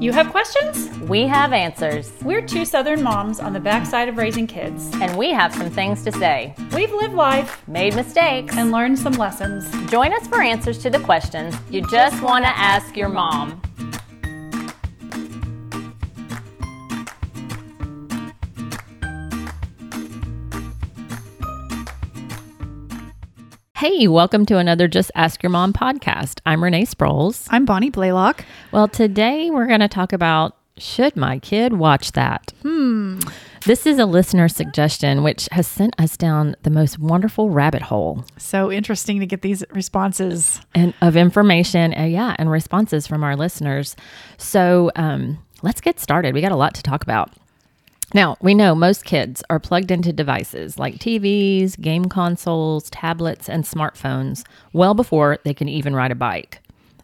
You have questions? We have answers, We're two Southern moms on the backside of raising kids. and we have some things to say. We've lived life Made mistakes. and learned some lessons. Join us for answers to the questions you just want to ask your mom. Hey, welcome to another Just Ask Your Mom podcast. I'm Renee Sproles. I'm Bonnie Blaylock. Well, today we're going to talk about should my kid watch that? Hmm. This is a listener suggestion which has sent us down the most wonderful rabbit hole So interesting to get these responses. and of information, uh, yeah, and responses from our listeners. So um, let's get started. We got a lot to talk about. Now, we know most kids are plugged into devices like TVs, game consoles, tablets, and smartphones well before they can even ride a bike.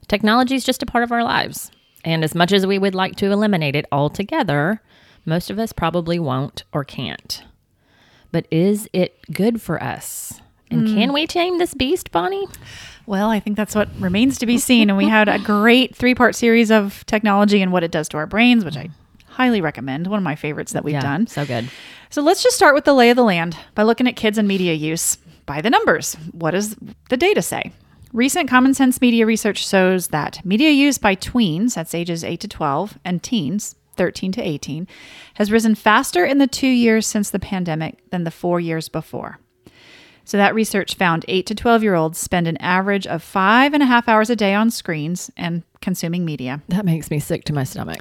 Technology is just a part of our lives. And as much as we would like to eliminate it altogether, most of us probably won't or can't. But is it good for us? And hmm. can we tame this beast, Bonnie? Well, I think that's what remains to be seen. And we had a great three part series of technology and what it does to our brains, which I highly recommend. One of my favorites that we've done. So good. So let's just start with the lay of the land by looking at kids and media use by the numbers. What does the data say? Recent common sense media research shows that media use by tweens, that's ages 8 to 12, and teens, 13 to 18, has risen faster in the two years since the pandemic than the four years before. So that research found 8 to 12 year olds spend an average of five and a half hours a day on screens and consuming media. That makes me sick to my stomach.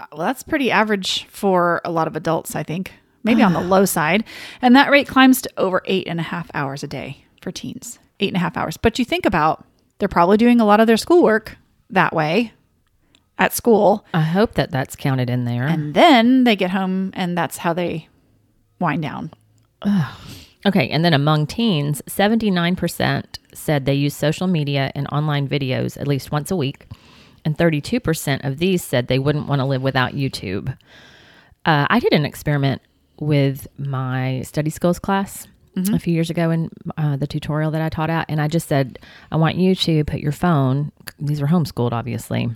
Uh, well, that's pretty average for a lot of adults, I think. Maybe on the low side. And that rate climbs to over eight and a half hours a day for teens. Eight and a half hours. But you think about they're probably doing a lot of their schoolwork that way at school. I hope that that's counted in there. And then they get home and that's how they wind down. okay, and then among teens, 79% said they use social media and online videos at least once a week, and 32% of these said they wouldn't want to live without YouTube. Uh, I did an experiment with my study skills class a few years ago in uh, the tutorial that I taught at, and I just said, I want you to put your phone, these were homeschooled, obviously,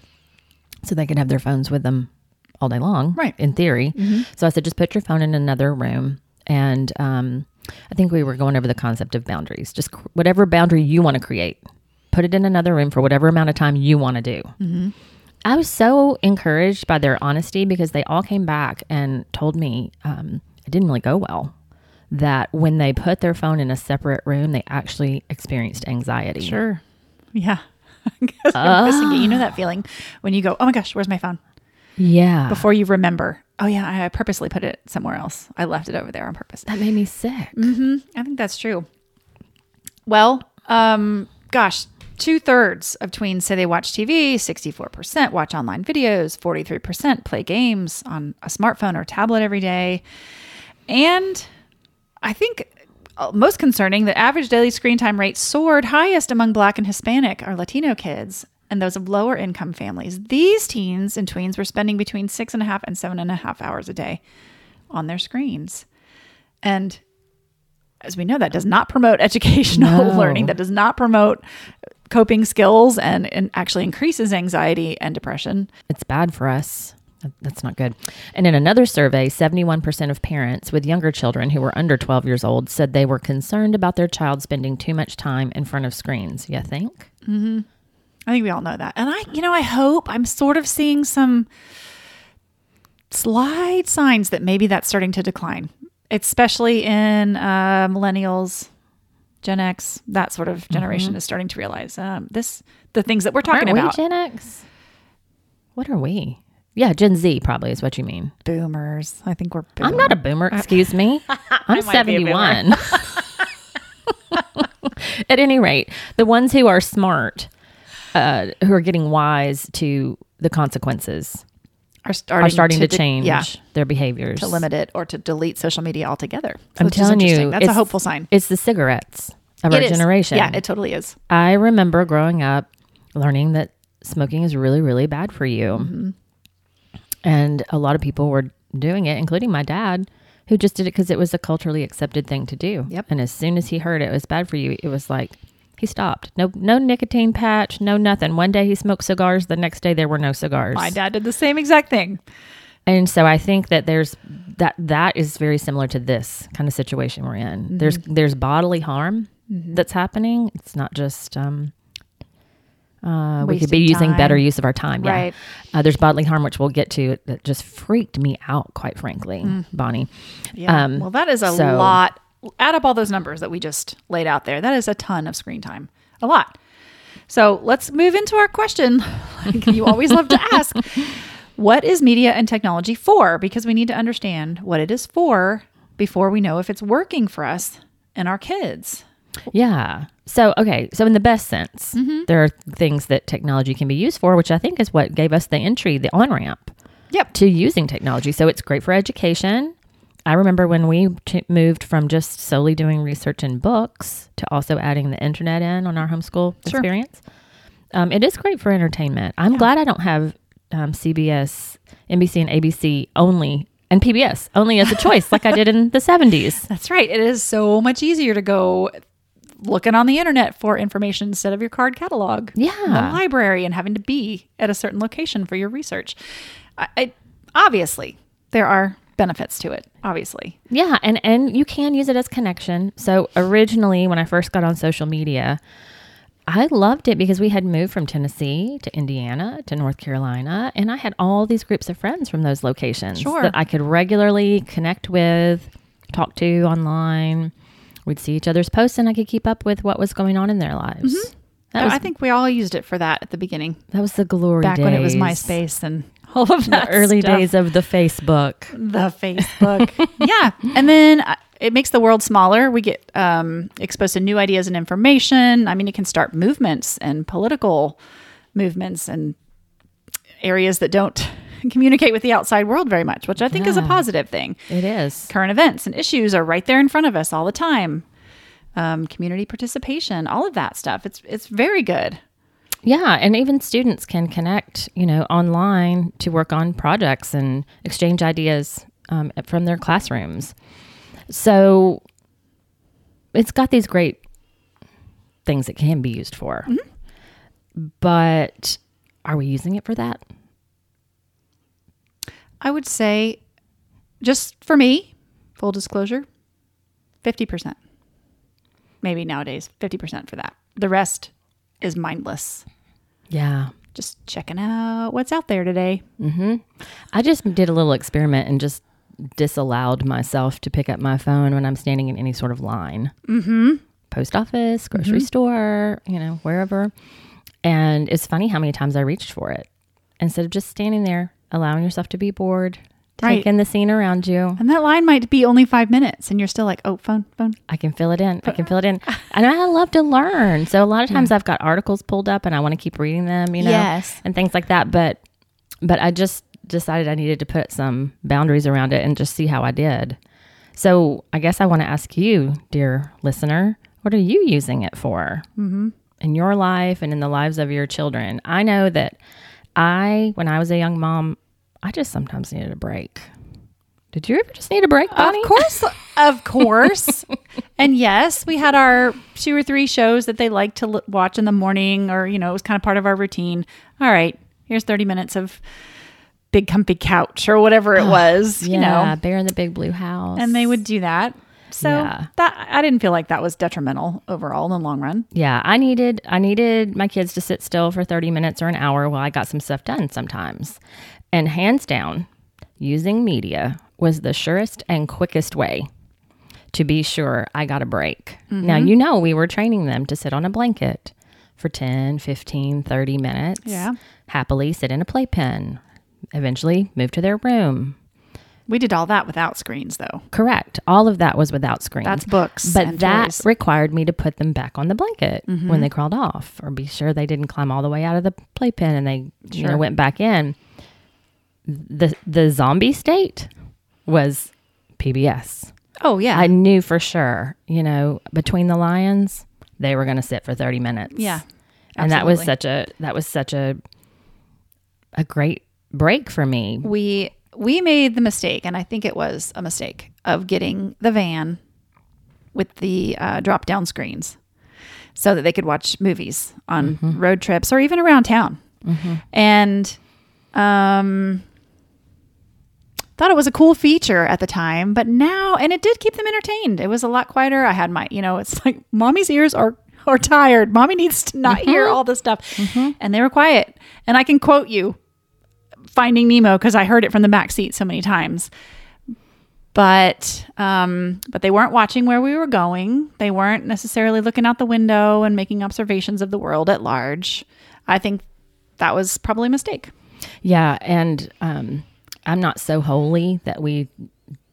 so they could have their phones with them all day long, Right. In theory. So I said, just put your phone in another room. And um, I think we were going over the concept of boundaries. Just whatever boundary you want to create, put it in another room for whatever amount of time you want to do. I was so encouraged by their honesty because they all came back and told me um, it didn't really go well. That when they put their phone in a separate room, they actually experienced anxiety. Sure. Yeah. it. You know that feeling when you go, oh my gosh, where's my phone? Yeah. Before you remember, oh yeah, I purposely put it somewhere else. I left it over there on purpose. that made me sick. I think that's true. Well, um, gosh, two thirds of tweens say they watch TV, 64% watch online videos, 43% play games on a smartphone or tablet every day. And I think uh, most concerning, the average daily screen time rate soared highest among Black and Hispanic or Latino kids and those of lower income families. These teens and tweens were spending between six and a half and seven and a half hours a day on their screens. And as we know, that does not promote educational No. learning, that does not promote coping skills, and, and actually increases anxiety and depression. It's bad for us. That's not good. And in another survey, 71% of parents with younger children who were under 12 years old said they were concerned about their child spending too much time in front of screens. You think? I think we all know that. And I, you know, I hope I'm sort of seeing some slight signs that maybe that's starting to decline, especially in uh, millennials, Gen X, that sort of generation is starting to realize um, this, the things that we're talking Aren't about. we Gen X? What are we? Yeah, Gen Z probably is what you mean. boomers. I think we're. I'm not a boomer, excuse me. I'm might be a boomer. 71. At any rate, the ones who are smart, uh, who are getting wise to the consequences, are starting, are starting to, de- change yeah, their behaviors. to limit it or to delete social media altogether. I'm telling you, that's a hopeful sign. It's the cigarettes of It our is. generation. Yeah, it totally is. I remember growing up learning that smoking is really, really bad for you. Mm-hmm. And a lot of people were doing it, including my dad, who just did it because it was a culturally accepted thing to do. Yep. And as soon as he heard it was bad for you, it was like He stopped. No, no nicotine patch, no nothing. One day he smoked cigars. The next day there were no cigars. My dad did the same exact thing. And so I think that there's that that is very similar to this kind of situation we're in. Mm-hmm. There's there's bodily harm that's happening. It's not just um uh, we could be using time. better use of our time. Yeah. Right. Uh, there's bodily harm, which we'll get to, that just freaked me out, quite frankly, Bonnie. Mm. Yeah. Um, well, that is a so- lot. Add up all those numbers that we just laid out there. That is a ton of screen time. A lot. So let's move into our question. Like you always love to ask. What is media and technology for? Because we need to understand what it is for before we know if it's working for us and our kids. Yeah. So, okay. So, in the best sense, Mm-hmm. there are things that technology can be used for, which I think is what gave us the entry, the on ramp Yep. to using technology. So, it's great for education. I remember when we t- moved from just solely doing research in books to also adding the internet in on our homeschool Sure. experience. Um, it is great for entertainment. I'm glad I don't have um, CBS, NBC, and ABC only, and PBS only as a choice like I did in the 70s. That's right. It is so much easier to go looking on the internet for information instead of your card catalog. Yeah. the library and having to be at a certain location for your research. I, I obviously there are benefits to it. Obviously, Yeah, and and you can use it as connection. So originally, when I first got on social media, I loved it because we had moved from Tennessee to Indiana to North Carolina, and I had all these groups of friends from those locations Sure. that I could regularly connect with, talk to online. We'd see each other's posts, and I could keep up with what was going on in their lives. Mm-hmm. That was I think we all used it for that at the beginning, that was the glory back days. when it was MySpace and all of that. the early stuff. days of the Facebook. the Facebook. yeah. And then uh, it makes the world smaller. We get um, exposed to new ideas and information. I mean, it can start movements and political movements and areas that don't communicate with the outside world very much, which I think is a positive thing. It is. Current events and issues are right there in front of us all the time. Um, community participation, all of that stuff. It's it's very good. Yeah, and even students can connect, you know, online to work on projects and exchange ideas um, from their classrooms. So it's got these great things it can be used for. But are we using it for that? I would say, just for me, full disclosure, 50%. Maybe nowadays, 50% for that. The rest is mindless. Yeah. Just checking out what's out there today. I just did a little experiment and just disallowed myself to pick up my phone when I'm standing in any sort of line. Mm-hmm. Post office, grocery store, you know, wherever. And it's funny how many times I reached for it instead of just standing there, allowing yourself to be bored, Right. taking the scene around you. And that line might be only five minutes, and you're still like, oh, phone, phone. I can fill it in. I can fill it in. And I love to learn. So a lot of times I've got articles pulled up and I want to keep reading them, you know, Yes. and things like that. But, but I just decided I needed to put some boundaries around it and just see how I did. So I guess I want to ask you, dear listener, what are you using it for mm-hmm. in your life and in the lives of your children? I know that I, when I was a young mom, I just sometimes needed a break. Did you ever just need a break, Bonnie? Of course, of course. and yes, we had our two or three shows that they liked to l- watch in the morning, or you know, it was kind of part of our routine. All right, here's 30 minutes of big comfy couch or whatever it ah, was, you yeah, know, Bear in the Big Blue House. and they would do that. So Yeah. that I didn't feel like that was detrimental overall in the long run. Yeah, I needed I needed my kids to sit still for 30 minutes or an hour while I got some stuff done sometimes. And hands down, using media was the surest and quickest way to be sure I got a break. Now, Mm-hmm. you know, we were training them to sit on a blanket for 10, 15, 30 minutes. Yeah. Happily sit in a playpen. Eventually move to their room. We did all that without screens, though. Correct. All of that was without screens. That's books But that toys. required me to put them back on the blanket Mm-hmm. when they crawled off, or be sure they didn't climb all the way out of the playpen and they you know went back in. The the zombie state was PBS. Oh yeah, I knew for sure, you know, between the lions, they were going to sit for 30 minutes. yeah, And that was such a that was such a a great break for me. we we made the mistake, and I think it was a mistake of getting the van with the uh, drop down screens. so that they could watch movies on road trips or even around town. And um, thought it was a cool feature at the time, but now, and it did keep them entertained. It was a lot quieter. I had my, you know, it's like mommy's ears are are tired. Mommy needs to not hear all this stuff, and they were quiet. And I can quote you, Finding Nemo, because I heard it from the back seat so many times. But um, but they weren't watching where we were going. They weren't necessarily looking out the window and making observations of the world at large. I think that was probably a mistake. Yeah, and um, I'm not so holy that we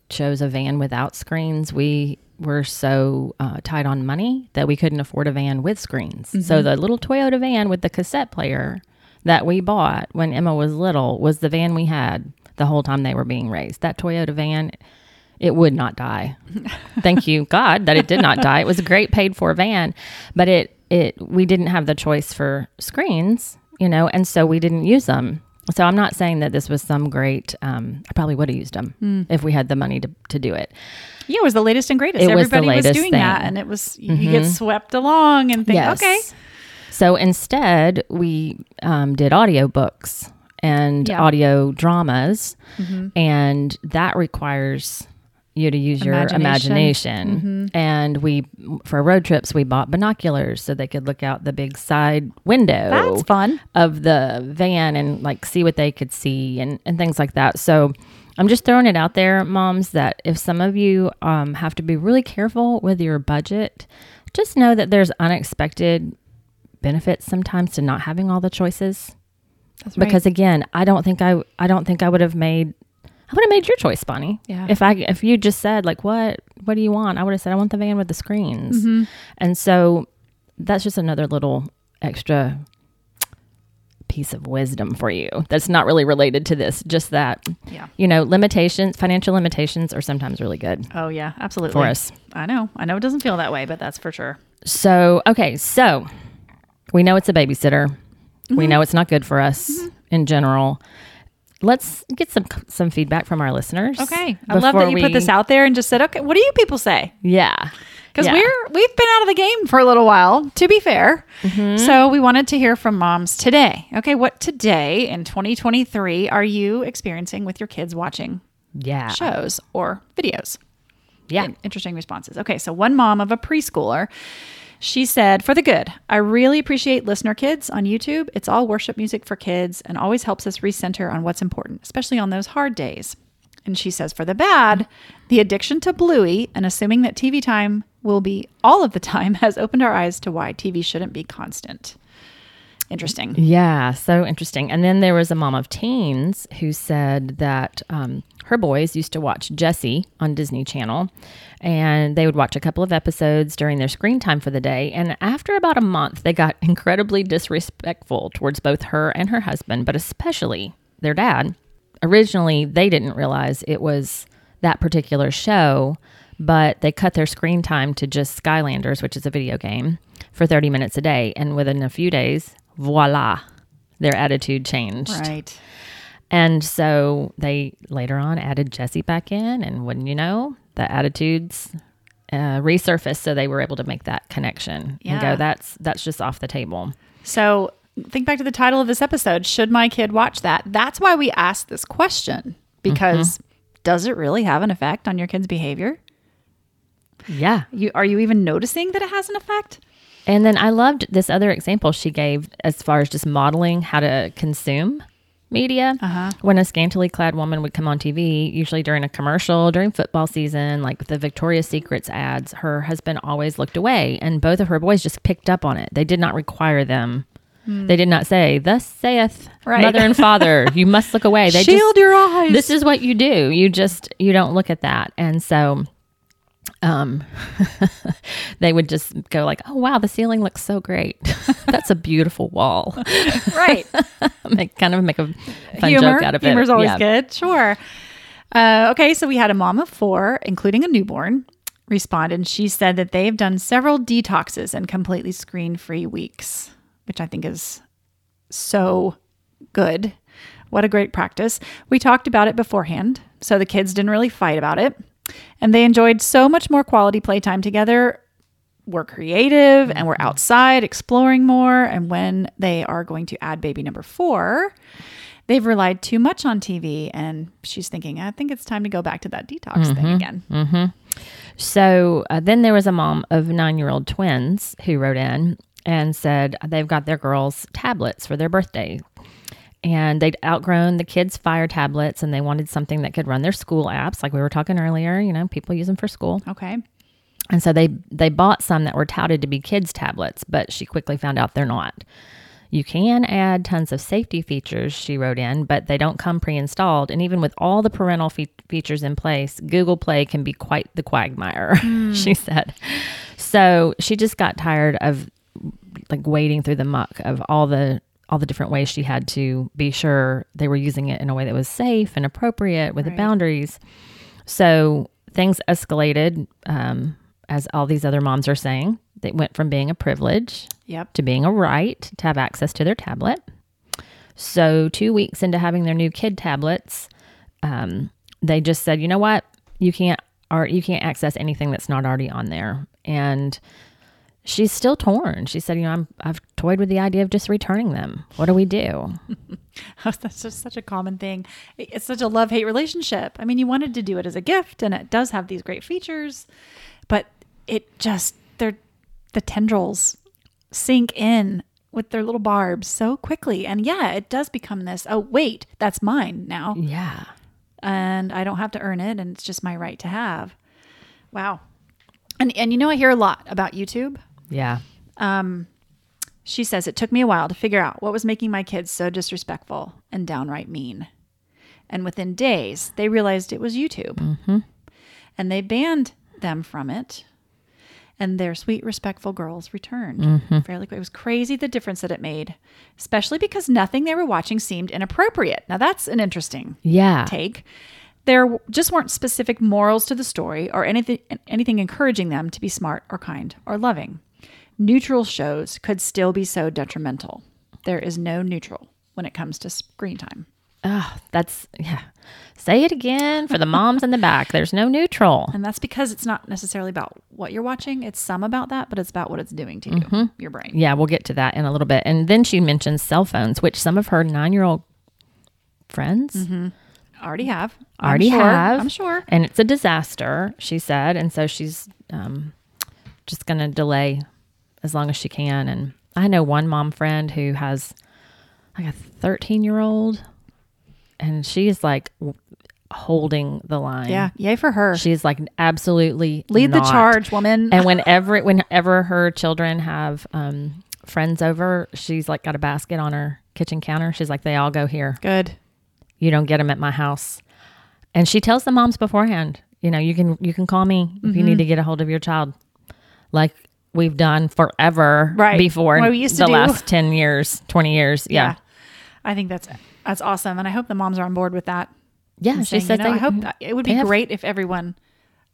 chose a van without screens. We were so uh, tight on money that we couldn't afford a van with screens. So the little Toyota van with the cassette player that we bought when Emma was little was the van we had the whole time they were being raised. That Toyota van, it would not die. Thank you God that it did not die. It was a great paid for van, but it it we didn't have the choice for screens, you know, and so we didn't use them. So I'm not saying that this was some great. Um, I probably would have used them if we had the money to, to do it. Yeah, it was the latest and greatest. It was Everybody was, latest doing thing. that, and it was you get swept along and think, okay, So instead, we um, did audiobooks and Yeah. audio dramas, and that requires you to use your Imagination. imagination. And we, for road trips, we bought binoculars so they could look out the big side window that's fun. of the van and like see what they could see and, and things like that. So I'm just throwing it out there, moms, that if some of you um, have to be really careful with your budget, just know that there's unexpected benefits sometimes to not having all the choices. That's right. Because again, I don't think I I don't think I would have made I would have made your choice, Bonnie. Yeah. If I if you just said like what what do you want? I would have said I want the van with the screens. Mm-hmm. And so that's just another little extra piece of wisdom for you that's not really related to this just that Yeah. you know limitations financial limitations are sometimes really good Oh yeah, absolutely. for us I know. I know it doesn't feel that way, but that's for sure. so okay so we know it's a babysitter Mm-hmm. we know it's not good for us in general let's get some some feedback from our listeners Okay. I love that you put this out there and just said, okay, what do you people say? yeah Because Yeah. we're we've been out of the game for a little while, to be fair. Mm-hmm. So we wanted to hear from moms today. Okay, what today in 2023 are you experiencing with your kids watching yeah shows or videos? yeah In- interesting responses. Okay, so one mom of a preschooler, she said, For the good, I really appreciate Listener Kids on YouTube. It's all worship music for kids and always helps us recenter on what's important, especially on those hard days. And she says, For the bad, the addiction to Bluey and assuming that TV time will be all of the time has opened our eyes to why TV shouldn't be constant. Interesting. Yeah, so interesting. And then there was a mom of teens who said that um, her boys used to watch Jessie on Disney Channel, and they would watch a couple of episodes during their screen time for the day. And after about a month, they got incredibly disrespectful towards both her and her husband, but especially their dad. Originally, they didn't realize it was that particular show, but they cut their screen time to just Skylanders, which is a video game, for 30 minutes a day. And within a few days, voila, their attitude changed. Right. And so they later on added Jessie back in, and wouldn't you know, the attitudes uh, resurfaced, so they were able to make that connection and go, "That's that's just off the table." So think back to the title of this episode. Should my kid watch that? That's why we asked this question because does it really have an effect on your kid's behavior? Yeah. You are you even noticing that it has an effect? And then I loved this other example she gave as far as just modeling how to consume media. Uh-huh. When a scantily clad woman would come on TV, usually during a commercial, during football season, like the Victoria's Secrets ads, her husband always looked away, and both of her boys just picked up on it. They did not require them. They did not say, "Thus saith Right. mother and father, you must look away." They Shield just, your eyes. this is what you do. You just you don't look at that, and so um they would just go like oh wow the ceiling looks so great that's a beautiful wall right. make kind of make a fun Humor. joke out of it Humor's always Yeah. good. Sure. Uh, okay, so we had a mom of four, including a newborn, respond, and she said that they've done several detoxes and completely screen-free weeks, which I think is so good. What a great practice. We talked about it beforehand, so the kids didn't really fight about it. And they enjoyed so much more quality playtime together were creative and were mm-hmm. outside exploring more. And when they are going to add baby number four, they've relied too much on TV. And she's thinking, I think it's time to go back to that detox thing mm-hmm. again. Mm-hmm. So uh, then there was a mom of nine year old twins who wrote in and said they've got their girls tablets for their birthday. And they'd outgrown the kids' fire tablets and they wanted something that could run their school apps, like we were talking earlier. You know, people use them for school. Okay. And so they they bought some that were touted to be kids tablets, but she quickly found out they're not. You can add tons of safety features, she wrote in, but they don't come pre-installed. And even with all the parental fe- features in place, Google Play can be quite the quagmire, hmm. she said. So she just got tired of like wading through the muck of all the all the different ways she had to be sure they were using it in a way that was safe and appropriate with the boundaries. So things escalated, um, as all these other moms are saying. They went from being a privilege Yep. to being a right to have access to their tablet. So, two weeks into having their new kid tablets, um, they just said, "You know what? You can't, or you can't access anything that's not already on there." And she's still torn. She said, "You know, I'm, I've toyed with the idea of just returning them. What do we do?" That's just such a common thing. It's such a love hate relationship. I mean, you wanted to do it as a gift, and it does have these great features, but it just they're the tendrils sink in with their little barbs so quickly, and yeah, it does become this. Oh wait, that's mine now, Yeah. and I don't have to earn it, and it's just my right to have. Wow, and and you know I hear a lot about YouTube. Yeah. Um, she says it took me a while to figure out what was making my kids so disrespectful and downright mean. And within days, they realized it was YouTube. Mm-hmm. And they banned them from it. And their sweet, respectful girls returned mm-hmm. fairly quick. It was crazy the difference that it made, especially because nothing they were watching seemed inappropriate. Now, that's an interesting Yeah. take. There just weren't specific morals to the story or anything anything encouraging them to be smart or kind or loving. Neutral shows could still be so detrimental. There is no neutral when it comes to screen time. Oh, that's yeah. Say it again for the moms in the back. There's no neutral. And that's because it's not necessarily about what you're watching. It's some about that, but it's about what it's doing to you, your brain. Yeah, we'll get to that in a little bit. And then she mentions cell phones, which some of her nine year old friends Already have. I'm already sure. have. I'm sure. And it's a disaster, she said. And so she's um, just going to delay as long as she can. And I know one mom friend who has like a 13 year old, and she's like w- holding the line. Yeah. Yay for her. She's like absolutely Lead the charge, woman. And whenever whenever her children have um, friends over, she's like got a basket on her kitchen counter. She's like, they all go here. Good. You don't get them at my house. And she tells the moms beforehand, you know, you can you can call me if Mm-hmm. you need to get a hold of your child, like we've done forever Right. before What we used to the do. last ten years, twenty years. Yeah, I think that's that's awesome. And I hope the moms are on board with that. yeah. she saying, said, you know, I hope that, it would be great if everyone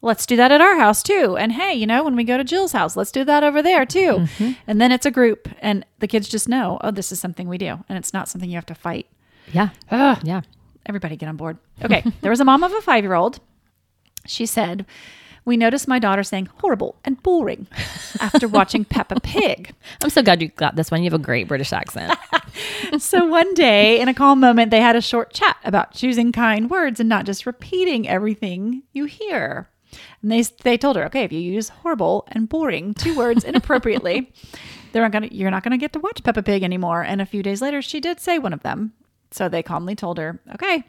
let's do that at our house too. And hey, you know, when we go to Jill's house, let's do that over there too. Mm-hmm. And then it's a group and the kids just know, oh, this is something we do. And it's not something you have to fight. yeah, Ugh. yeah. Everybody get on board. Okay. there was a mom of a five year old. She said, We noticed my daughter saying horrible and boring after watching Peppa Pig. I'm so glad you got this one. You have a great British accent. so one day, in a calm moment, they had a short chat about choosing kind words and not just repeating everything you hear. And they they told her, okay, if you use horrible and boring two words inappropriately, they're not gonna you're not gonna get to watch Peppa Pig anymore. And a few days later, she did say one of them. So they calmly told her, okay.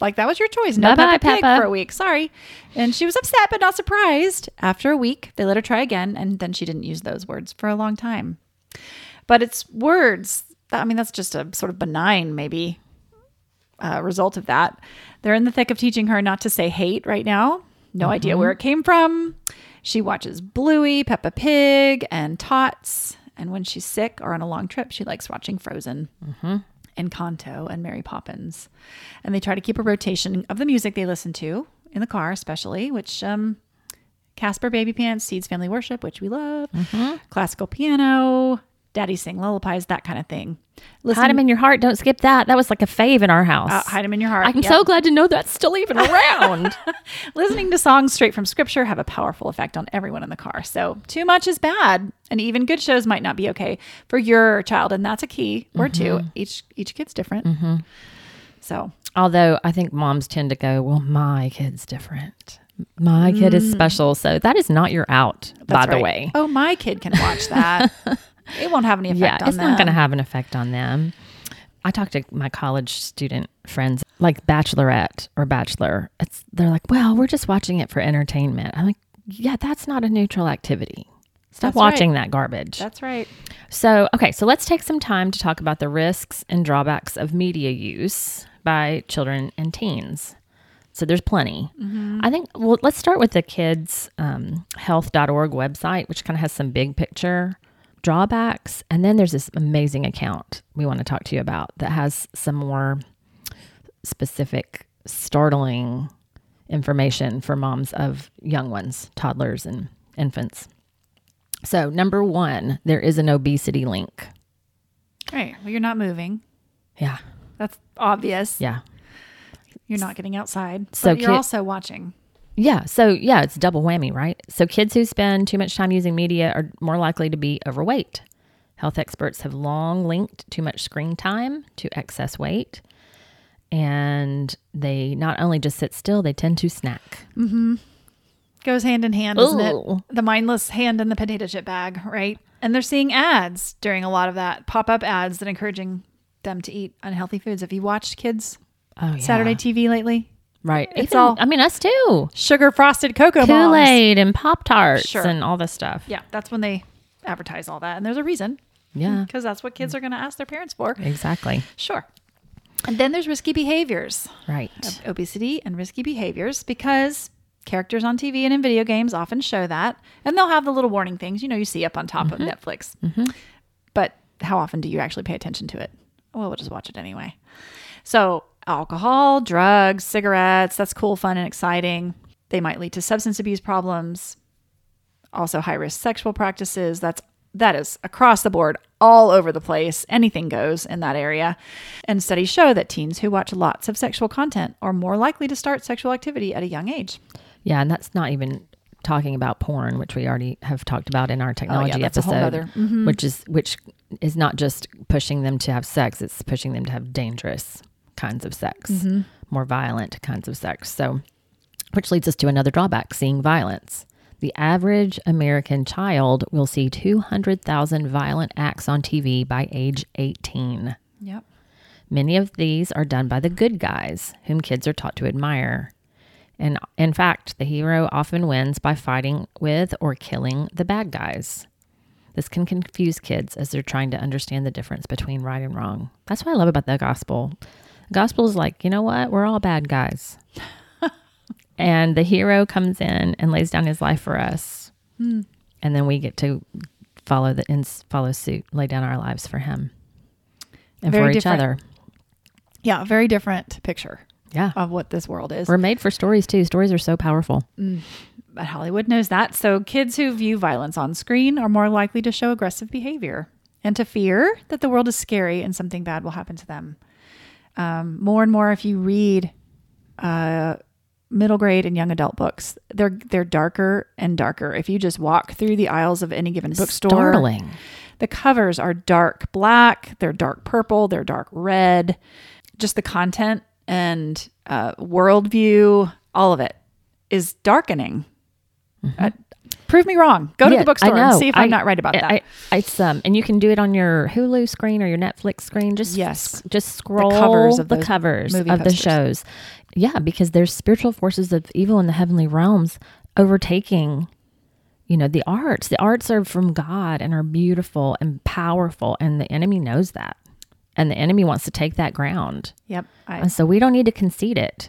Like that was your choice. No Bye-bye, Peppa Pig Peppa. for a week. Sorry. And she was upset but not surprised. After a week, they let her try again, and then she didn't use those words for a long time. But it's words. I mean, that's just a sort of benign, maybe, uh, result of that. They're in the thick of teaching her not to say hate right now. No idea where it came from. She watches Bluey, Peppa Pig, and Tots. And when she's sick or on a long trip, she likes watching Frozen. Encanto and Mary Poppins. And they try to keep a rotation of the music they listen to in the car, especially, which um, Caspar Babypants, Seeds Family Worship, which we love, classical piano, daddy sing lullabies, that kind of thing. Listen, Hide them in your heart. Don't skip that. That was like a fave in our house. uh, them in your heart. I'm Yep. so glad to know that's still even around. Listening to songs straight from scripture have a powerful effect on everyone in the car. So too much is bad, and even good shows might not be okay for your child, and that's a key or two. Each each kid's different. So Although I think moms tend to go, well, my kid's different. My kid is special. So that is not your out, by Mm. the right. way. oh, my kid can watch that. it won't have any effect Yeah, on it's them. not going to have an effect on them. I talked to my college student friends, like Bachelorette or Bachelor. It's they're like, well, we're just watching it for entertainment. I'm like, yeah, that's not a neutral activity. Stop That's right. watching that garbage. That's right. So, okay, so let's take some time to talk about the risks and drawbacks of media use by children and teens. So, there's plenty. I think, well, let's start with the kids' um, health.org website, which kind of has some big picture drawbacks. And then there's this amazing account we want to talk to you about that has some more specific, startling information for moms of young ones, toddlers, and infants. So, number one, there is an obesity link. Right. Well, you're not moving. Yeah. That's obvious. Yeah. You're not getting outside. So but you're kid- also watching. Yeah. So, yeah, it's double whammy, right? So, kids who spend too much time using media are more likely to be overweight. Health experts have long linked too much screen time to excess weight. And they not only just sit still, they tend to snack. Mm-hmm. Goes hand in hand, Ooh. it? The mindless hand in the potato chip bag, right? And they're seeing ads during a lot of that pop up ads that encouraging them to eat unhealthy foods. Have you watched kids Oh, yeah. Saturday TV lately? Right. It's Even- all- I mean, us too. Sugar frosted cocoa Kool. Aid and Pop Tarts Sure. and all this stuff. Yeah, that's when they advertise all that, and there's a reason Yeah. Mm, because that's what kids are going to ask their parents for. Exactly. Sure. And then there's risky behaviors. Right. obesity and risky behaviors because characters on TV and in video games often show that. And they'll have the little warning things, you know, you see up on top of mm-hmm. Netflix. Mm-hmm. But how often do you actually pay attention to it? Well, we'll just watch it anyway. So, alcohol, drugs, cigarettes, that's cool, fun, and exciting. They might lead to substance abuse problems. Also, high risk sexual practices. That's that is across the board, all over the place. Anything goes in that area. And studies show that teens who watch lots of sexual content are more likely to start sexual activity at a young age. Yeah, and that's not even talking about porn, which we already have talked about in our oh, technology Oh, whole episode, nother- mm-hmm. which is which is not just pushing them to have sex; it's pushing them to have dangerous kinds of sex, Mm-hmm. more violent kinds of sex. So, which leads us to another drawback: seeing violence. The average American child will see 200,000 violent acts on TV by age 18. Yep. Many of these are done by the good guys, whom kids are taught to admire. And in fact, the hero often wins by fighting with or killing the bad guys. This can confuse kids as they're trying to understand the difference between right and wrong. That's what I love about the gospel. Gospel is like, you know what? We're all bad guys. and the hero comes in and lays down his life for us. Hmm. And then we get to follow the and follow suit, lay down our lives for him and Very for each different. other. Yeah, very different picture Yeah. of what this world is. We're made for stories too. Stories are so powerful. Mm. But Hollywood knows that. So kids who view violence on screen are more likely to show aggressive behavior and to fear that the world is scary and something bad will happen to them. Um, more and more, if you read uh, middle grade and young adult books, they're they're darker and darker. If you just walk through the aisles of any given bookstore, Startling. the covers are dark black, they're dark purple, they're dark red. Just the content and uh, worldview, all of it is darkening. Uh, prove me wrong. Go to Mm-hmm. The bookstore and see if I'm not right about that. I, I, it's um, and you can do it on your Hulu screen or your Netflix screen. Just Yes. just scroll the covers of the covers of the shows. Yeah, because there's spiritual forces of evil in the heavenly realms overtaking. You know the arts. The arts are from God and are beautiful and powerful, and the enemy knows that, and the enemy wants to take that ground. yep, I, And so we don't need to concede it.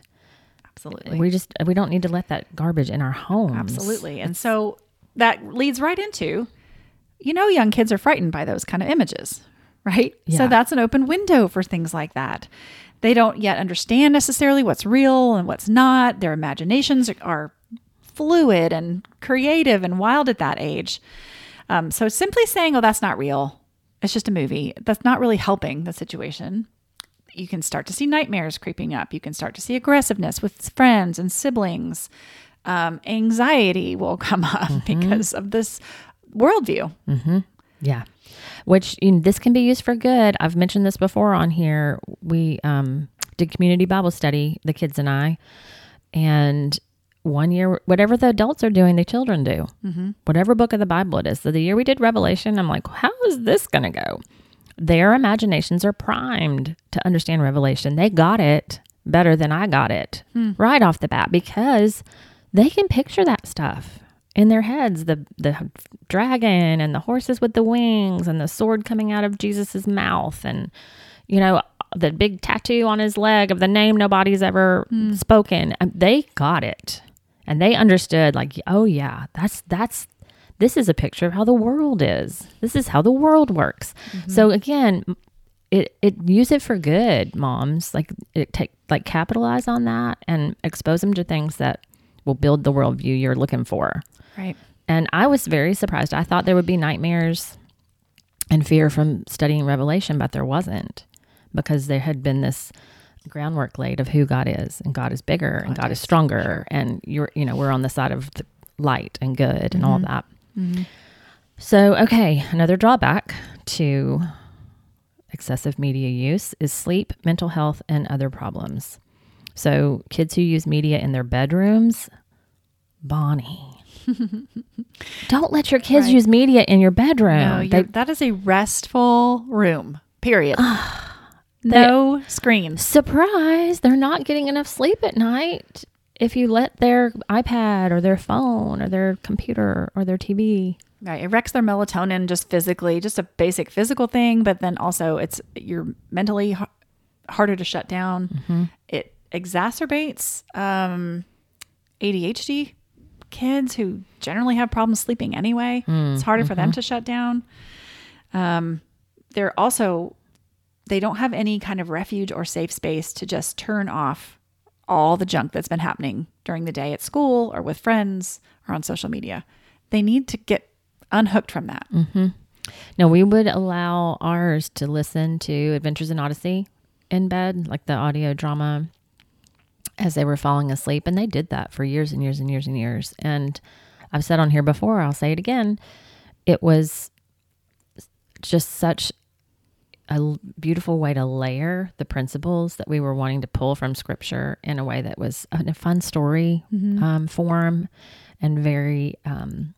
absolutely. We just we don't need to let that garbage in our homes. Absolutely. And so that leads right into, you know, young kids are frightened by those kind of images, right? So that's an open window for things like that. They don't yet understand necessarily what's real and what's not. Their imaginations are fluid and creative and wild at that age. Um, so simply saying, oh, that's not real It's just a movie. That's not really helping the situation. You can start to see nightmares creeping up. You can start to see aggressiveness with friends and siblings. Um, anxiety will come up because of this worldview. Yeah. Which you know, this can be used for good. I've mentioned this before on here. We um, did community Bible study, the kids and I, and one year, whatever the adults are doing, the children do. Mm-hmm. Whatever book of the Bible it is. So the year we did Revelation, I'm like, how is this going to go? Their imaginations are primed to understand Revelation. They got it better than I got it right off the bat because they can picture that stuff in their heads the the dragon and the horses with the wings and the sword coming out of Jesus's mouth and you know the big tattoo on his leg of the name nobody's ever spoken. Um, they got it. And they understood like oh yeah that's that's this is a picture of how the world is. This is how the world works. So again it it use it for good moms. Like it take like capitalize on that and expose them to things that will build the worldview you're looking for Right. and I was very surprised. I thought there would be nightmares and fear from studying Revelation, but there wasn't because there had been this groundwork laid of who God is, and God is bigger, and God is stronger, and you're, you know, we're on the side of the light and good and all of that. Mm-hmm. So, okay, another drawback to excessive media use is sleep, mental health, and other problems. So, kids who use media in their bedrooms, Bonnie. Don't let your kids Right. use media in your bedroom. No, They- that is a restful room. Period. no screens. surprise, they're not getting enough sleep at night if you let their iPad or their phone or their computer or their TV. Right. It wrecks their melatonin just physically, just a basic physical thing, but then also it's you're mentally h- harder to shut down. Mm-hmm. It exacerbates um, ADHD kids who generally have problems sleeping anyway. it's harder for them to shut down. Um, they're also they don't have any kind of refuge or safe space to just turn off all the junk that's been happening during the day at school or with friends or on social media. They need to get unhooked from that. No, we would allow ours to listen to Adventures in Odyssey in bed, like the audio drama, as they were falling asleep. And they did that for years and years and years and years. And I've said on here before, I'll say it again. It was just such a beautiful way to layer the principles that we were wanting to pull from scripture in a way that was in a fun story um, form and very um,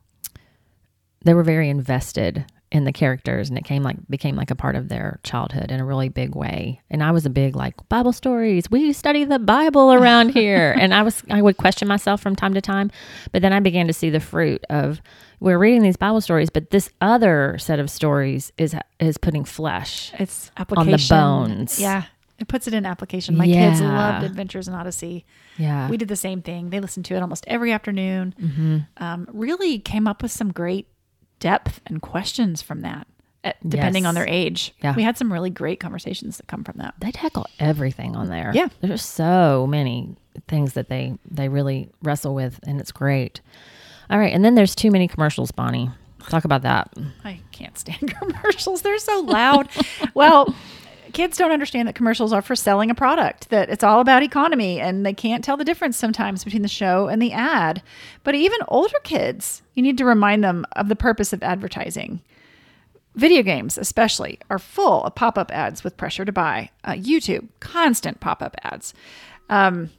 they were very invested in the characters and it came like became like a part of their childhood in a really big way and i was a big like bible stories we study the bible around here and i was i would question myself from time to time but then i began to see the fruit of we're reading these bible stories but this other set of stories is is putting flesh It's on the bones Yeah. It puts it in application. My kids loved Adventures in Odyssey. yeah We did the same thing. They listened to it almost every afternoon. Mm-hmm. Um, really came up with some great depth and questions from that, uh, depending on their age. Yeah. We had some really great conversations that come from that. they tackle everything on there. Yeah. There's so many things that they they really wrestle with and it's great. All right, and then there's too many commercials, Bonnie. Talk about that. I can't stand commercials. They're so loud. well, kids don't understand that commercials are for selling a product, that it's all about economy, and they can't tell the difference sometimes between the show and the ad. But even older kids, you need to remind them of the purpose of advertising. Video games, especially, are full of pop up ads with pressure to buy. Uh, YouTube, constant pop up ads. Um,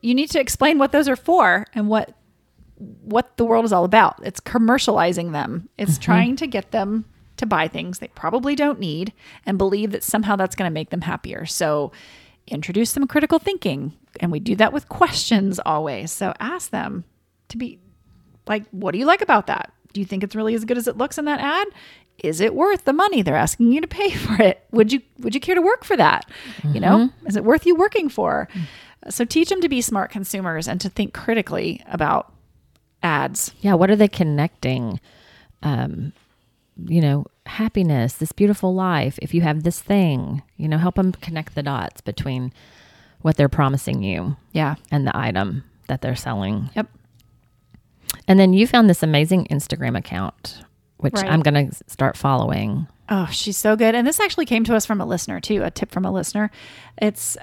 you need to explain what those are for and what what the world is all about. It's commercializing them. It's trying to get them to buy things they probably don't need and believe that somehow that's going to make them happier. So introduce some critical thinking. And we do that with questions always. So ask them to be like, what do you like about that? Do you think it's really as good as it looks in that ad? Is it worth the money they're asking you to pay for it? Would you would you care to work for that? You know, is it worth you working for? So teach them to be smart consumers and to think critically about ads. Yeah, what are they connecting? Um, you know, happiness, this beautiful life. If you have this thing, you know, help them connect the dots between what they're promising you Yeah. and the item that they're selling. Yep. And then you found this amazing Instagram account, which Right. I'm going to start following. Oh, she's so good. And this actually came to us from a listener, too, a tip from a listener. It's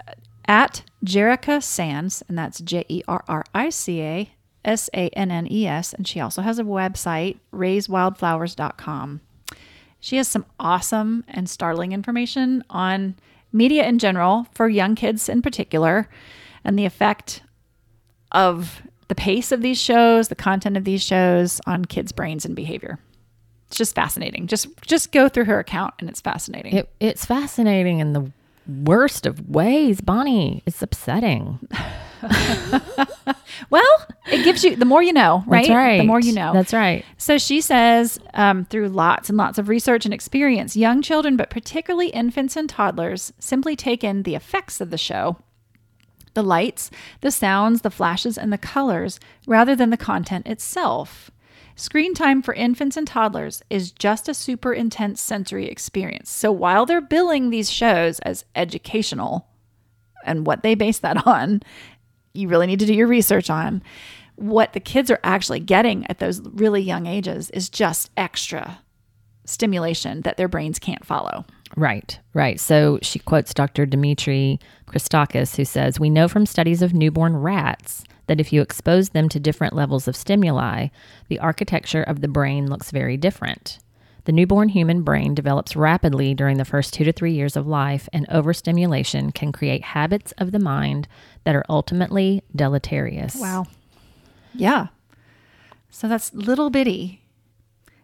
at Jerrica Sannes, and that's J E R R I C A S A N N E S. And she also has a website, raisewildflowers.com. She has some awesome and startling information on media in general, for young kids in particular, and the effect of the pace of these shows, the content of these shows on kids' brains and behavior. It's just fascinating. Just just go through her account and it's fascinating. It, it's fascinating in the worst of ways, Bonnie. It's upsetting. well, it gives you the more you know, right? That's right. The more you know. That's right. So she says, um, through lots and lots of research and experience, young children, but particularly infants and toddlers, simply take in the effects of the show the lights, the sounds, the flashes, and the colors rather than the content itself. Screen time for infants and toddlers is just a super intense sensory experience. So while they're billing these shows as educational and what they base that on, you really need to do your research on. What the kids are actually getting at those really young ages is just extra stimulation that their brains can't follow. Right, right. So she quotes Dr. Dimitri Christakis, who says, We know from studies of newborn rats that if you expose them to different levels of stimuli, the architecture of the brain looks very different. The newborn human brain develops rapidly during the first two to three years of life, and overstimulation can create habits of the mind that are ultimately deleterious. Wow. Yeah. So that's little bitty.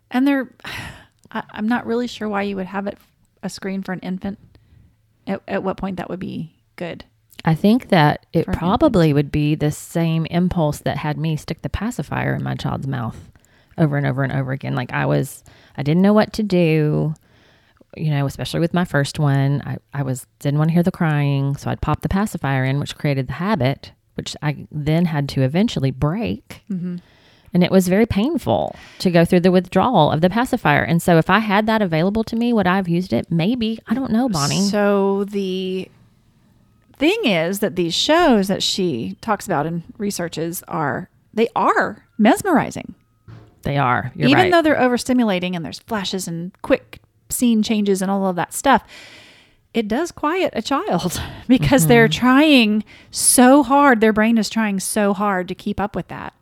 And they're, I, I'm not really sure why you would have it a screen for an infant. At, at what point that would be good. I think that it probably would be the same impulse that had me stick the pacifier in my child's mouth over and over and over again. Like I was, I didn't know what to do, you know, especially with my first one. I, I was, didn't want to hear the crying. So I'd pop the pacifier in, which created the habit, which I then had to eventually break. Mm-hmm. And it was very painful to go through the withdrawal of the pacifier. And so if I had that available to me, would I have used it? Maybe. I don't know, Bonnie. So the thing is that these shows that she talks about and researches are they are mesmerizing. They are. You're Even right. though they're overstimulating and there's flashes and quick scene changes and all of that stuff, it does quiet a child because they're Mm-hmm. trying so hard. Their brain is trying so hard to keep up with that.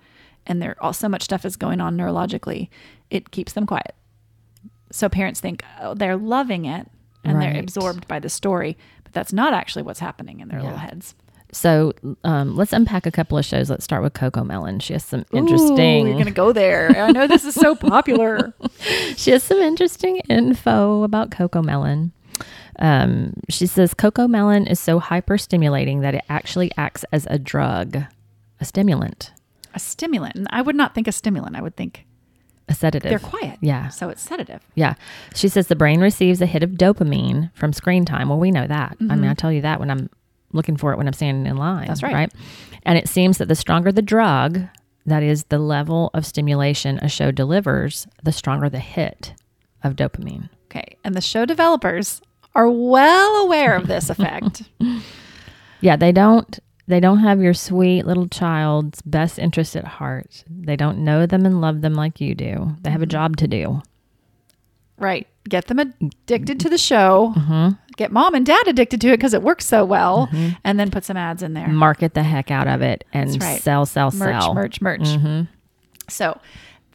And there all so much stuff is going on neurologically. It keeps them quiet. So parents think oh, they're loving it and they're absorbed by the story, but that's not actually what's happening in their little heads. So um, let's unpack a couple of shows. Let's start with Cocomelon. She has some Ooh, interesting. you're gonna go there. I know this is so popular. she has some interesting info about Cocomelon. Um, she says Cocomelon is so hyperstimulating that it actually acts as a drug, a stimulant, a stimulant. I would not think a stimulant. I would think a sedative. they're quiet. Yeah. So it's sedative. Yeah. She says the brain receives a hit of dopamine from screen time. Well, we know that. I mean, I tell you that when I'm looking for it when I'm standing in line. Mm-hmm. That's right. Right. And it seems that the stronger the drug, that is the level of stimulation a show delivers, the stronger the hit of dopamine. Okay. And the show developers are well aware of this effect. Yeah, they don't they don't have your sweet little child's best interest at heart. They don't know them and love them like you do. They have a job to do. right. Get them addicted to the show. Mm-hmm. Get mom and dad addicted to it because it works so well. Mm-hmm. And then put some ads in there. Market the heck out of it and right. sell, sell, merch, sell. merch, merch. Mm-hmm. So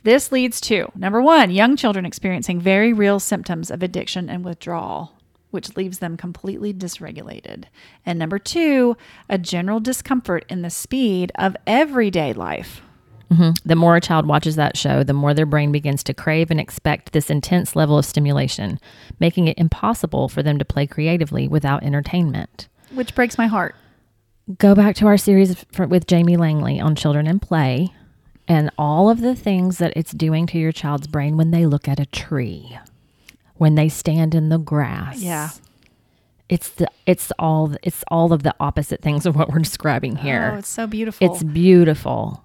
this leads to number one, young children experiencing very real symptoms of addiction and withdrawal, which leaves them completely dysregulated. And number two, a general discomfort in the speed of everyday life. Mm-hmm. The more a child watches that show, the more their brain begins to crave and expect this intense level of stimulation, making it impossible for them to play creatively without entertainment. Which breaks my heart. Go back to our series with Jamie Langley on children and play and all of the things that it's doing to your child's brain when they look at a tree, when they stand in the grass. Yeah. It's the it's all it's all of the opposite things of what we're describing here. Oh, it's so beautiful. it's beautiful.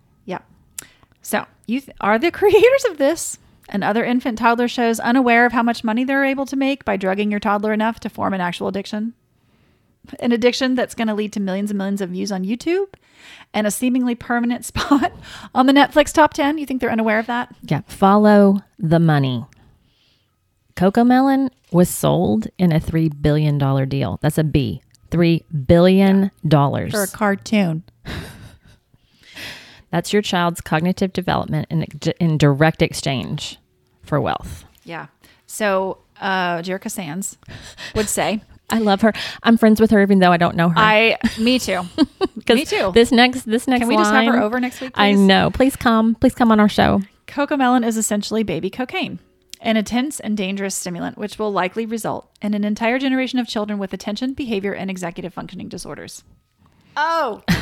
Yeah. So you th- are the creators of this and other infant toddler shows unaware of how much money they're able to make by drugging your toddler enough to form an actual addiction? An addiction that's going to lead to millions and millions of views on YouTube and a seemingly permanent spot on the Netflix top 10. You think they're unaware of that? Yeah, follow the money. Cocomelon was sold in a $3 billion deal. That's a B. $3 billion. dollars. For a cartoon. That's your child's cognitive development in, in direct exchange for wealth. Yeah. So, uh, Jerrica Sannes would say, I love her. I'm friends with her even though I don't know her. I, me too. 'Cause me too. This next this next Can we just have her over next week, I know. Please come. Please come on our show. Cocomelon is essentially baby cocaine, an intense and dangerous stimulant which will likely result in an entire generation of children with attention, behavior, and executive functioning disorders. Oh.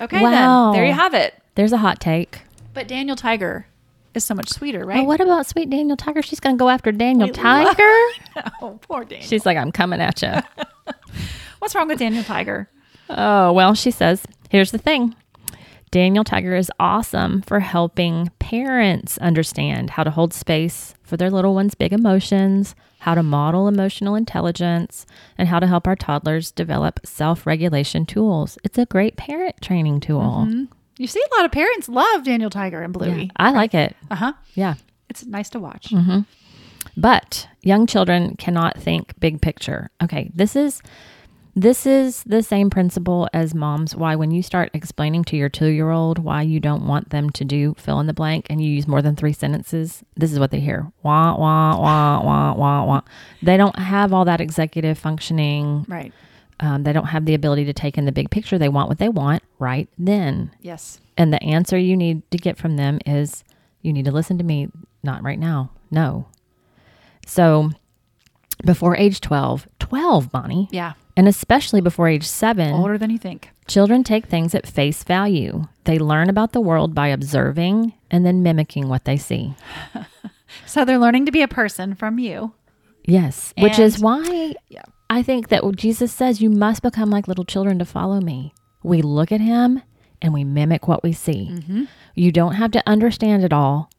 okay, Wow. then. There you have it. There's a hot take. But Daniel Tiger is so much sweeter, right? But what about sweet Daniel Tiger? She's going to go after Daniel We Tiger. oh, poor Daniel. She's like, I'm coming at you. What's wrong with Daniel Tiger? oh, well, she says, here's the thing. Daniel Tiger is awesome for helping parents understand how to hold space for their little ones' big emotions, how to model emotional intelligence, and how to help our toddlers develop self regulation tools. It's a great parent training tool. You see, a lot of parents love Daniel Tiger and Bluey. I like it. Uh huh. Yeah. It's nice to watch. But young children cannot think big picture. Okay, this is this is the same principle as moms why when you start explaining to your 2-year-old why you don't want them to do fill in the blank and you use more than 3 sentences, this is what they hear. Wah wah wah wah wah wah. They don't have all that executive functioning. Right. Um, they don't have the ability to take in the big picture. They want what they want right then. Yes. And the answer you need to get from them is you need to listen to me, not right now. No. So before age 12, 12, Bonnie, Yeah. And especially before age seven, Older than you think. children take things at face value. They learn about the world by observing and then mimicking what they see. So they're learning to be a person from you. Yes, which is why Yeah. I think that what Jesus says, you must become like little children to follow me. We look at him and we mimic what we see. Mm-hmm. You don't have to understand it all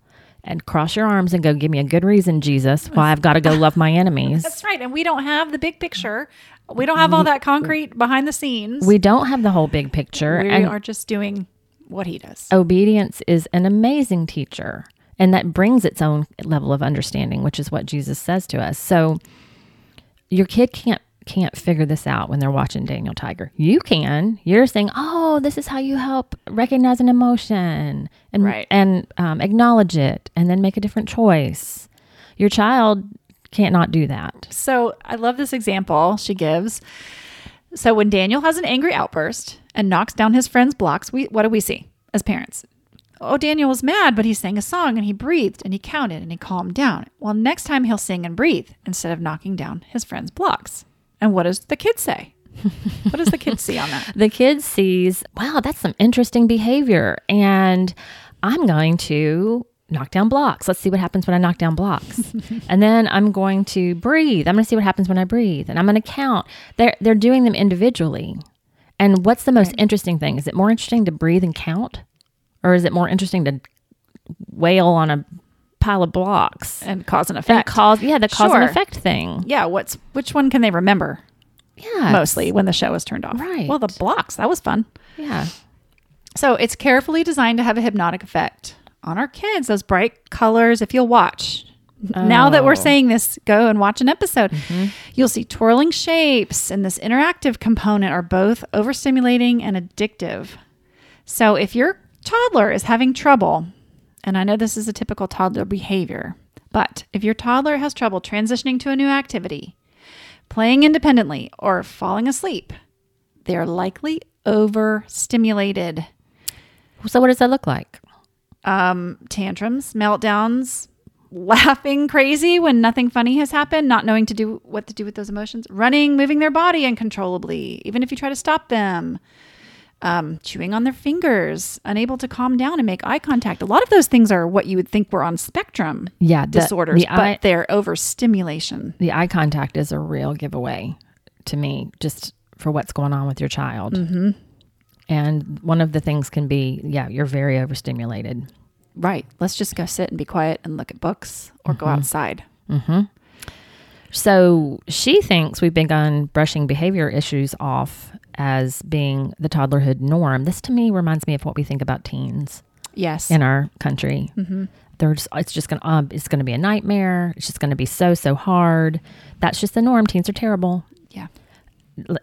and cross your arms and go, give me a good reason, Jesus, why I've got to go love my enemies. That's right. And we don't have the big picture. We don't have all that concrete behind the scenes. We don't have the whole big picture. we and are just doing what he does. obedience is an amazing teacher. And that brings its own level of understanding, which is what Jesus says to us. So your kid can't can't figure this out when they're watching Daniel Tiger. You can. You're saying, "Oh, this is how you help recognize an emotion and Right. and um, acknowledge it, and then make a different choice." Your child can't not do that. So I love this example she gives. So when Daniel has an angry outburst and knocks down his friend's blocks, we what do we see as parents? Oh, Daniel was mad, but he sang a song and he breathed and he counted and he calmed down. Well, next time he'll sing and breathe instead of knocking down his friend's blocks. And what does the kid say? what does the kid see on that? the kid sees, wow, that's some interesting behavior. And I'm going to knock down blocks. Let's see what happens when I knock down blocks. and then I'm going to breathe. I'm going to see what happens when I breathe. And I'm going to count. They're, they're doing them individually. And what's the most interesting thing? Is it more interesting to breathe and count? Or is it more interesting to wail on a pile of blocks? And cause and And effect. cause, yeah, the cause and effect thing. yeah, what's which one can they remember Yeah. mostly when the show is turned off? Right. Well, the blocks, that was fun. Yeah. So it's carefully designed to have a hypnotic effect on our kids. Those bright colors, if you'll watch. Now that we're Oh. saying this, go and watch an episode. Mm-hmm. You'll see twirling shapes and this interactive component are both overstimulating and addictive. So if your toddler is having trouble, and I know this is a typical toddler behavior, but if your toddler has trouble transitioning to a new activity, playing independently, or falling asleep, they're likely overstimulated So what does that look like? Um, tantrums, meltdowns, laughing crazy when nothing funny has happened, not knowing to do what to do with those emotions, running, moving their body uncontrollably, even if you try to stop them, um, chewing on their fingers, unable to calm down and make eye contact. A lot of those things are what you would think were on spectrum Yeah. the- disorders, the but eye- they're overstimulation. the eye contact is a real giveaway to me just for what's going on with your child mm-hmm. And one of the things can be yeah you're very overstimulated Right. Let's just go sit and be quiet and look at books or go mm-hmm. outside. Mm-hmm. so she thinks we've begun brushing behavior issues off as being the toddlerhood norm this to me reminds me of what we think about teens Yes. in our country. Mm-hmm. There's, it's just gonna, um, it's gonna be a nightmare. It's just gonna be so so hard. That's just the norm. Teens are terrible. yeah.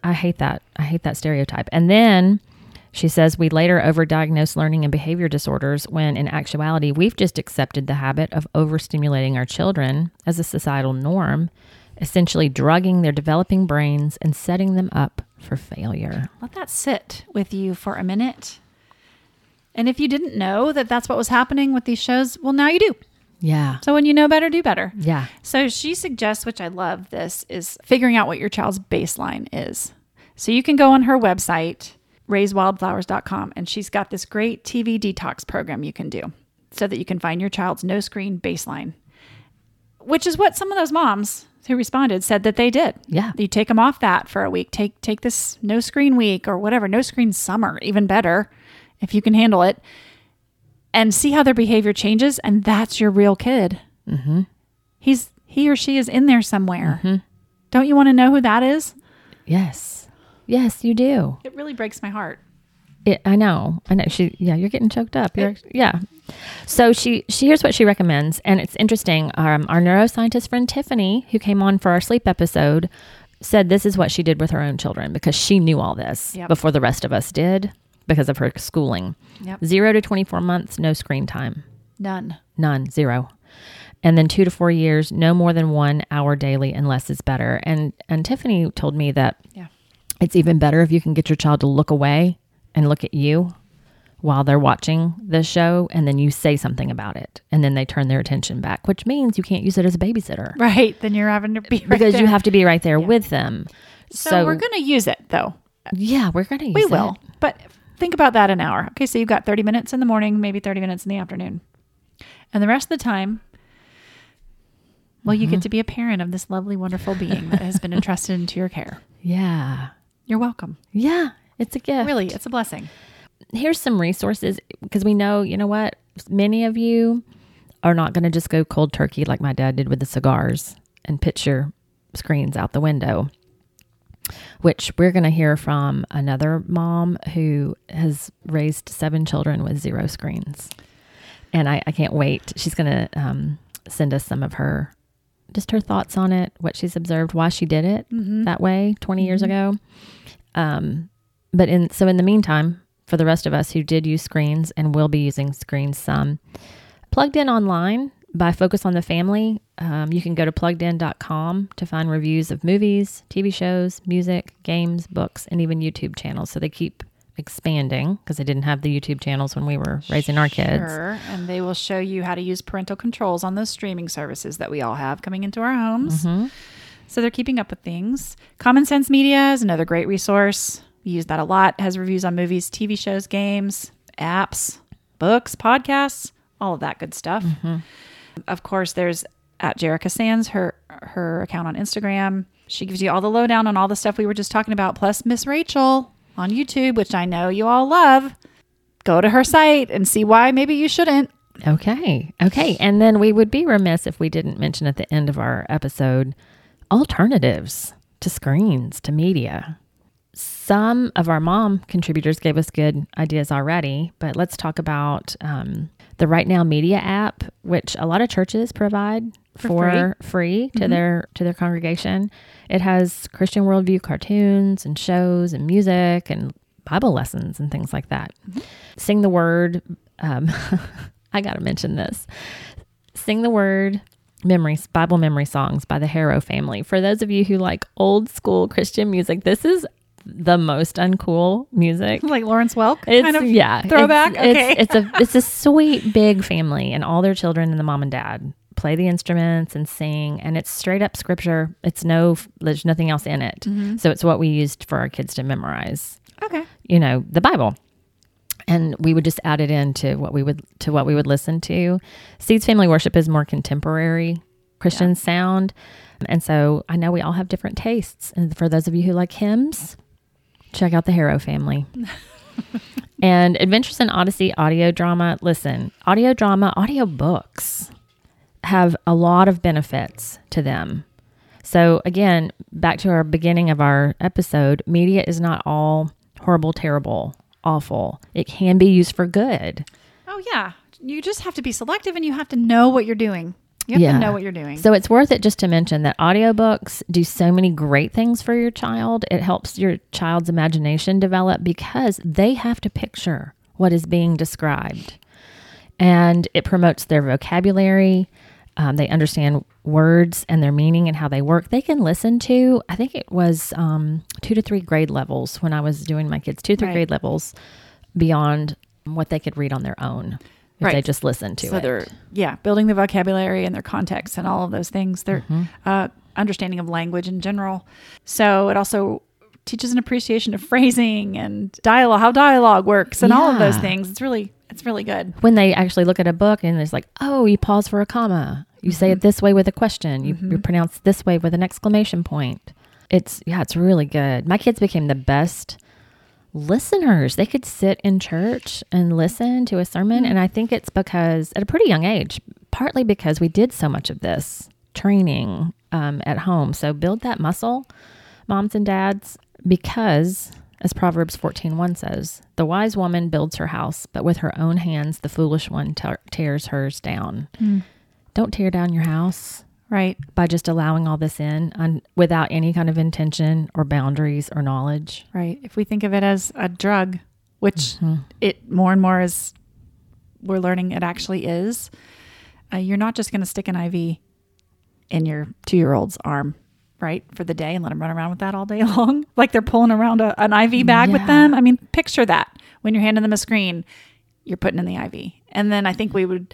I hate that. I hate that stereotype. And then she says we later overdiagnose learning and behavior disorders when in actuality we've just accepted the habit of overstimulating our children as a societal norm, essentially drugging their developing brains and setting them up for failure. Let that sit with you for a minute. And if you didn't know that that's what was happening with these shows, well, now you do. Yeah. So when you know better, do better. Yeah. So she suggests, which I love this, is figuring out what your child's baseline is. So you can go on her website, raisewildflowers.com, and she's got this great TV detox program you can do so that you can find your child's no screen baseline, which is what some of those moms who responded said that they did. Yeah. You take them off that for a week. Take take this no screen week or whatever, no screen summer, even better if you can handle it, and see how their behavior changes. And that's your real kid. Mm-hmm. He's he or she is in there somewhere. Don't you want to know who that is? Yes. Yes, you do. It really breaks my heart. It, I know. I know. She. Yeah, you're getting choked up. You're. Yeah. So she. She here's what she recommends, and it's interesting. Um, our neuroscientist friend Tiffany, who came on for our sleep episode, said this is what she did with her own children because she knew all this Yep. before the rest of us did because of her schooling. Yep. Zero to 24 months, no screen time. None. None, zero. And then two to four years, no more than one hour daily, unless it's better. And and Tiffany told me that Yeah. It's even better if you can get your child to look away and look at you while they're watching the show, and then you say something about it, and then they turn their attention back, which means you can't use it as a babysitter Right. Then you're having to be right because you have to be right there with them. So, we're going to use it though. yeah, we're gonna use We it. will. But think about that an hour. Okay, so you've got 30 minutes in the morning, maybe 30 minutes in the afternoon. And the rest of the time, well, you Mm-hmm. get to be a parent of this lovely, wonderful being that has been entrusted into your care. Yeah, You're welcome. yeah, it's a gift. Really, it's a blessing. here's some resources because we know, you know what? Many of you are not going to just go cold turkey like my dad did with the cigars and pitch your screens out the window. Which we're going to hear from another mom who has raised seven children with zero screens. And I, I can't wait. She's going to um, send us some of her, just her thoughts on it, what she's observed, why she did it that way 20 years ago. Um, but in so in the meantime, for the rest of us who did use screens and will be using screens some, plugged in online by Focus on the Family, um, you can go to pluggedin.com to find reviews of movies, TV shows, music, games, books, and even YouTube channels. So they keep expanding because they didn't have the YouTube channels when we were raising our kids. Sure. And they will show you how to use parental controls on those streaming services that we all have coming into our homes. Mm-hmm. So they're keeping up with things. Common Sense Media is another great resource. We use that a lot. It has reviews on movies, TV shows, games, apps, books, podcasts, all of that good stuff. Mm-hmm. Of course, there's at Jerrica Sannes, her her account on Instagram. She gives you all the lowdown on all the stuff we were just talking about, plus Miss Rachel on YouTube, which I know you all love. Go to her site and see why maybe you shouldn't. Okay. Okay. And then we would be remiss if we didn't mention at the end of our episode alternatives to screens, to media. Some of our mom contributors gave us good ideas already, but let's talk about um, the Right Now Media app, which a lot of churches provide for, free, to their to their congregation. It has Christian worldview cartoons and shows and music and Bible lessons and things like that. Sing the Word. Um, I got to mention this. Sing the Word memories, Bible memory songs by the Harrow family. For those of you who like old school Christian music, this is the most uncool music. Like Lawrence Welk It's kind of yeah, throwback. It's, okay. it's, it's a it's a sweet big family, and all their children and the mom and dad play the instruments and sing, and it's straight up scripture. It's no there's nothing else in it, mm-hmm. so it's what we used for our kids to memorize. okay. You know the Bible, and we would just add it into what we would to what we would listen to. Seeds Family Worship is more contemporary Christian sound, and so I know we all have different tastes. And for those of you who like hymns, check out the Harrow family. and Adventures in Odyssey audio drama. Listen, audio drama, audio books have a lot of benefits to them. So, again, back to our beginning of our episode, media is not all horrible, terrible, awful. It can be used for good. Oh yeah. You just have to be selective and you have to know what you're doing. You have Yeah. to know what you're doing. So it's worth it just to mention that audiobooks do so many great things for your child. It helps your child's imagination develop because they have to picture what is being described. And it promotes their vocabulary. Um, they understand words and their meaning and how they work. They can listen to, I think it was um, two to three grade levels when I was doing my kids, two, three Right. grade levels beyond what they could read on their own if they just listen to so it. they're yeah building the vocabulary and their context and all of those things their Mm-hmm. uh, understanding of language in general so it also teaches an appreciation of phrasing and dialogue how dialogue works and all of those things it's really it's really good when they actually look at a book and it's like, oh, you pause for a comma. You say Mm-hmm. it this way with a question. You, you pronounce this way with an exclamation point. It's, yeah, it's really good. My kids became the best listeners. They could sit in church and listen to a sermon. And I think it's because at a pretty young age, partly because we did so much of this training um, at home. So build that muscle, moms and dads, because as Proverbs 14:1 says, the wise woman builds her house, but with her own hands the foolish one te- tears hers down. Don't tear down your house right. By just allowing all this in un- without any kind of intention or boundaries or knowledge. right. If we think of it as a drug which Mm-hmm. it more and more is we're learning it actually is uh, you're not just going to stick an iv in your two-year-old's arm right for the day and let them run around with that all day long. Like they're pulling around a, an iv bag with them. I mean picture that. When you're handing them a screen you're putting in the iv and then i think we would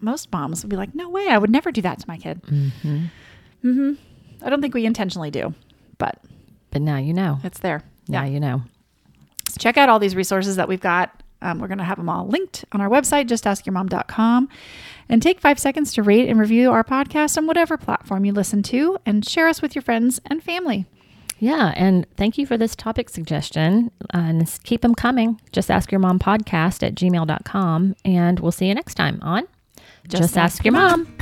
most moms would be like no way i would never do that to my kid mm-hmm. Mm-hmm. i don't think we intentionally do but But now you know. it's there Now you know. so check out all these resources that we've got. Um, we're going to have them all linked on our website, justaskyourmom.com. And take five seconds to rate and review our podcast on whatever platform you listen to and share us with your friends and family. Yeah, and thank you for this topic suggestion. Uh, and keep them coming. Just ask your mom podcast at gmail.com. And we'll see you next time on Just, Ask, Your mom.